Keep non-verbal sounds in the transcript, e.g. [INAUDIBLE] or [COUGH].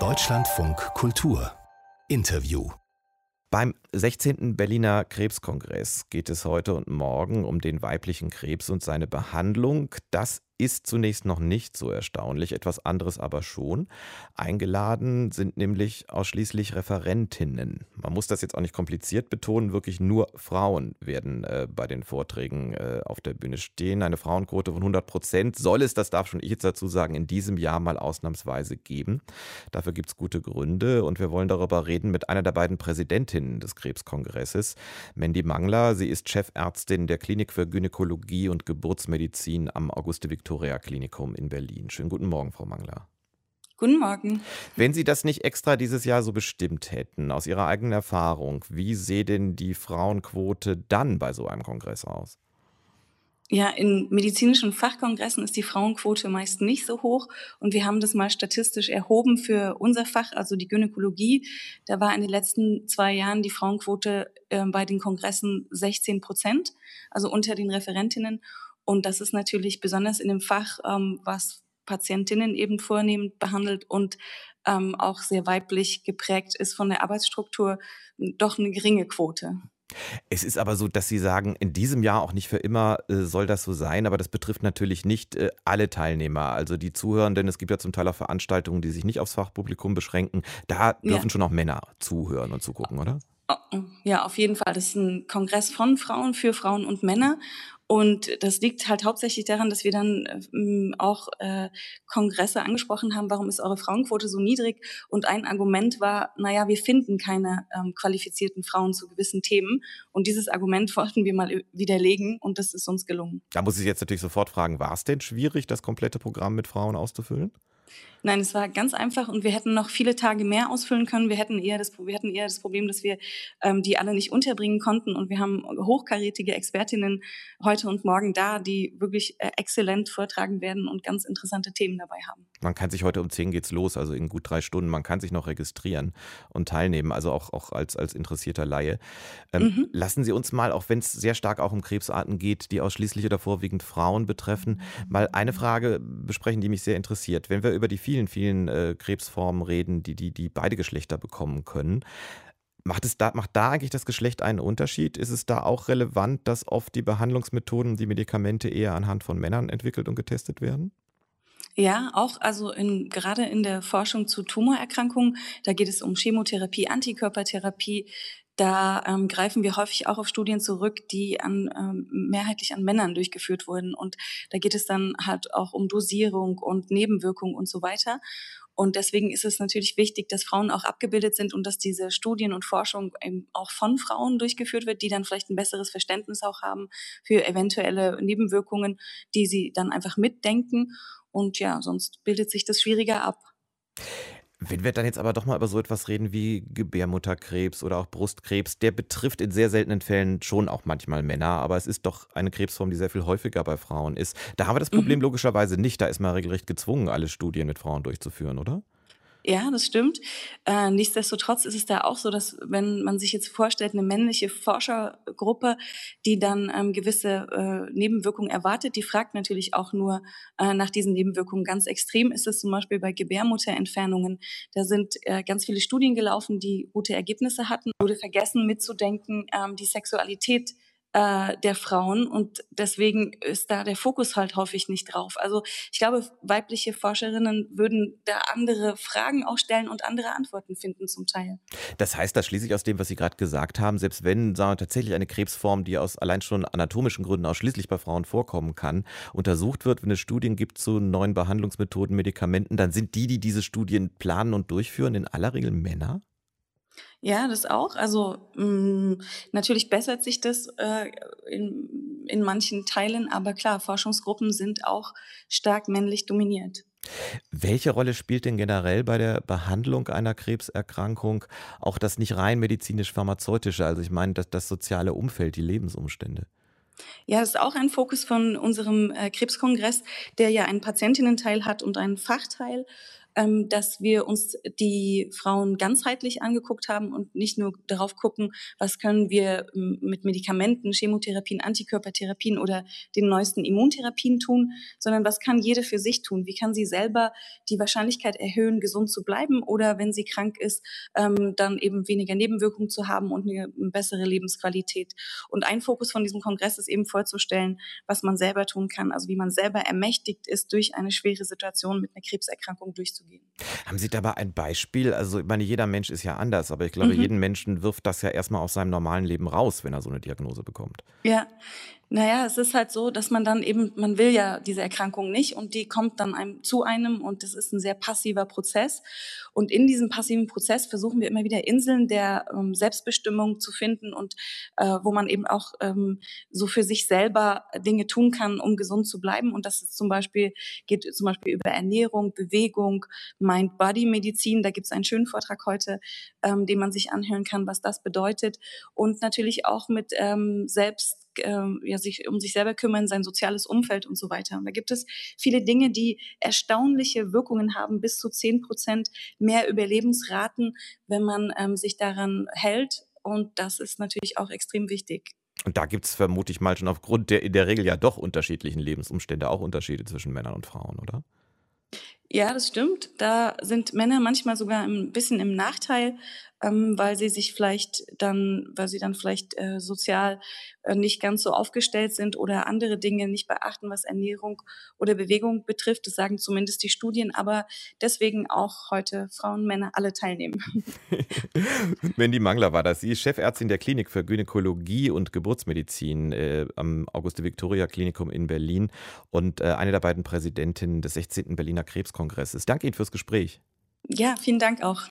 Deutschlandfunk Kultur Interview beim 16. Berliner Krebskongress geht es heute und morgen um den weiblichen Krebs und seine Behandlung. Das ist zunächst noch nicht so erstaunlich, etwas anderes aber schon. Eingeladen sind nämlich ausschließlich Referentinnen. Man muss das jetzt auch nicht kompliziert betonen, wirklich nur Frauen werden äh, bei den Vorträgen äh, auf der Bühne stehen. Eine Frauenquote von 100 Prozent soll es, das darf schon ich jetzt dazu sagen, in diesem Jahr mal ausnahmsweise geben. Dafür gibt es gute Gründe und wir wollen darüber reden mit einer der beiden Präsidentinnen des Krebskongresses, Mandy Mangler. Sie ist Chefärztin der Klinik für Gynäkologie und Geburtsmedizin am Auguste Victor Victoria Klinikum in Berlin. Schönen guten Morgen, Frau Mangler. Guten Morgen. Wenn Sie das nicht extra dieses Jahr so bestimmt hätten, aus Ihrer eigenen Erfahrung, wie sähe denn die Frauenquote dann bei so einem Kongress aus? Ja, in medizinischen Fachkongressen ist die Frauenquote meist nicht so hoch und wir haben das mal statistisch erhoben für unser Fach, also die Gynäkologie. Da war in den letzten zwei Jahren die Frauenquote äh, bei den Kongressen 16 Prozent, also unter den Referentinnen. Und das ist natürlich besonders in dem Fach, ähm, was Patientinnen eben vornehmend behandelt und ähm, auch sehr weiblich geprägt ist von der Arbeitsstruktur, doch eine geringe Quote. Es ist aber so, dass Sie sagen, in diesem Jahr auch nicht für immer äh, soll das so sein, aber das betrifft natürlich nicht äh, alle Teilnehmer, also die Zuhörenden. Es gibt ja zum Teil auch Veranstaltungen, die sich nicht aufs Fachpublikum beschränken. Da dürfen ja. schon auch Männer zuhören und zugucken, oder? Oh, oh. Ja, auf jeden Fall. Das ist ein Kongress von Frauen für Frauen und Männer. Und das liegt halt hauptsächlich daran, dass wir dann ähm, auch äh, Kongresse angesprochen haben, warum ist eure Frauenquote so niedrig? Und ein Argument war, naja, wir finden keine ähm, qualifizierten Frauen zu gewissen Themen. Und dieses Argument [LAUGHS] wollten wir mal widerlegen und das ist uns gelungen. Da muss ich jetzt natürlich sofort fragen, war es denn schwierig, das komplette Programm mit Frauen auszufüllen? Nein, es war ganz einfach und wir hätten noch viele Tage mehr ausfüllen können. Wir hätten eher das, wir hatten eher das Problem, dass wir ähm, die alle nicht unterbringen konnten und wir haben hochkarätige Expertinnen heute und morgen da, die wirklich äh, exzellent vortragen werden und ganz interessante Themen dabei haben. Man kann sich heute um 10 geht's los, also in gut drei Stunden. Man kann sich noch registrieren und teilnehmen, also auch, auch als, als interessierter Laie. Ähm, mhm. Lassen Sie uns mal, auch wenn es sehr stark auch um Krebsarten geht, die ausschließlich oder vorwiegend Frauen betreffen, mal eine Frage besprechen, die mich sehr interessiert. Wenn wir über die vielen, vielen äh, Krebsformen reden, die, die, die beide Geschlechter bekommen können. Macht, es da, macht da eigentlich das Geschlecht einen Unterschied? Ist es da auch relevant, dass oft die Behandlungsmethoden, die Medikamente eher anhand von Männern entwickelt und getestet werden? Ja, auch also in, gerade in der Forschung zu Tumorerkrankungen, da geht es um Chemotherapie, Antikörpertherapie, da ähm, greifen wir häufig auch auf Studien zurück, die an, ähm, mehrheitlich an Männern durchgeführt wurden. Und da geht es dann halt auch um Dosierung und Nebenwirkungen und so weiter. Und deswegen ist es natürlich wichtig, dass Frauen auch abgebildet sind und dass diese Studien und Forschung eben auch von Frauen durchgeführt wird, die dann vielleicht ein besseres Verständnis auch haben für eventuelle Nebenwirkungen, die sie dann einfach mitdenken. Und ja, sonst bildet sich das schwieriger ab. Wenn wir dann jetzt aber doch mal über so etwas reden wie Gebärmutterkrebs oder auch Brustkrebs, der betrifft in sehr seltenen Fällen schon auch manchmal Männer, aber es ist doch eine Krebsform, die sehr viel häufiger bei Frauen ist. Da haben wir das Problem mhm. logischerweise nicht. Da ist man regelrecht gezwungen, alle Studien mit Frauen durchzuführen, oder? Ja, das stimmt. Äh, nichtsdestotrotz ist es da auch so, dass wenn man sich jetzt vorstellt, eine männliche Forschergruppe, die dann ähm, gewisse äh, Nebenwirkungen erwartet, die fragt natürlich auch nur äh, nach diesen Nebenwirkungen. Ganz extrem ist es zum Beispiel bei Gebärmutterentfernungen. Da sind äh, ganz viele Studien gelaufen, die gute Ergebnisse hatten. Wurde vergessen mitzudenken, ähm, die Sexualität äh, der Frauen und deswegen ist da der Fokus halt häufig nicht drauf. Also ich glaube, weibliche Forscherinnen würden da andere Fragen auch stellen und andere Antworten finden zum Teil. Das heißt, das schließe ich aus dem, was Sie gerade gesagt haben, selbst wenn sagen wir, tatsächlich eine Krebsform, die aus allein schon anatomischen Gründen ausschließlich bei Frauen vorkommen kann, untersucht wird, wenn es Studien gibt zu neuen Behandlungsmethoden, Medikamenten, dann sind die, die diese Studien planen und durchführen, in aller Regel Männer? Ja, das auch. Also mh, mm, natürlich bessert sich das äh, in, in manchen Teilen, aber klar, Forschungsgruppen sind auch stark männlich dominiert. Welche Rolle spielt denn generell bei der Behandlung einer Krebserkrankung auch das nicht rein medizinisch-pharmazeutische, also ich meine das, das soziale Umfeld, die Lebensumstände? Ja, das ist auch ein Fokus von unserem äh, Krebskongress, der ja einen Patientinnenteil hat und einen Fachteil. Ähm, dass wir uns die Frauen ganzheitlich angeguckt haben und nicht nur darauf gucken, was können wir ähm, mit Medikamenten, Chemotherapien, Antikörpertherapien oder den neuesten Immuntherapien tun, sondern was kann jede für sich tun? Wie kann sie selber die Wahrscheinlichkeit erhöhen, gesund zu bleiben oder wenn sie krank ist, ähm, dann eben weniger Nebenwirkungen zu haben und eine bessere Lebensqualität. Und ein Fokus von diesem Kongress ist eben vorzustellen, was man selber tun kann, also wie man selber ermächtigt ist, durch eine schwere Situation mit einer Krebserkrankung durchzugehen. Haben Sie dabei ein Beispiel? Also ich meine, jeder Mensch ist ja anders, aber ich glaube, mhm. jeden Menschen wirft das ja erstmal aus seinem normalen Leben raus, wenn er so eine Diagnose bekommt. Ja, naja, es ist halt so, dass man dann eben, man will ja diese Erkrankung nicht und die kommt dann einem zu einem und das ist ein sehr passiver Prozess. Und in diesem passiven Prozess versuchen wir immer wieder Inseln der ähm, Selbstbestimmung zu finden und äh, wo man eben auch ähm, so für sich selber Dinge tun kann, um gesund zu bleiben. Und das ist zum Beispiel, geht zum Beispiel über Ernährung, Bewegung, Mind-Body-Medizin. Da gibt es einen schönen Vortrag heute, ähm, den man sich anhören kann, was das bedeutet. Und natürlich auch mit ähm, Selbst ähm, ja, sich um sich selber kümmern, sein soziales Umfeld und so weiter. Und da gibt es viele Dinge, die erstaunliche Wirkungen haben, bis zu zehn Prozent mehr Überlebensraten, wenn man ähm, sich daran hält. Und das ist natürlich auch extrem wichtig. Und da gibt es vermute ich mal schon aufgrund der in der Regel ja doch unterschiedlichen Lebensumstände auch Unterschiede zwischen Männern und Frauen, oder? Ja, das stimmt. Da sind Männer manchmal sogar ein bisschen im Nachteil, ähm, weil sie sich vielleicht dann, weil sie dann vielleicht äh, sozial äh, nicht ganz so aufgestellt sind oder andere Dinge nicht beachten, was Ernährung oder Bewegung betrifft. Das sagen zumindest die Studien, aber deswegen auch heute Frauen, Männer alle teilnehmen. [LAUGHS] Mandy Mangler war das. Sie ist Chefärztin der Klinik für Gynäkologie und Geburtsmedizin äh, am Auguste-Victoria-Klinikum in Berlin und äh, eine der beiden Präsidentinnen des 16. Berliner Krebskongresses. Danke Ihnen fürs Gespräch. Ja, vielen Dank auch.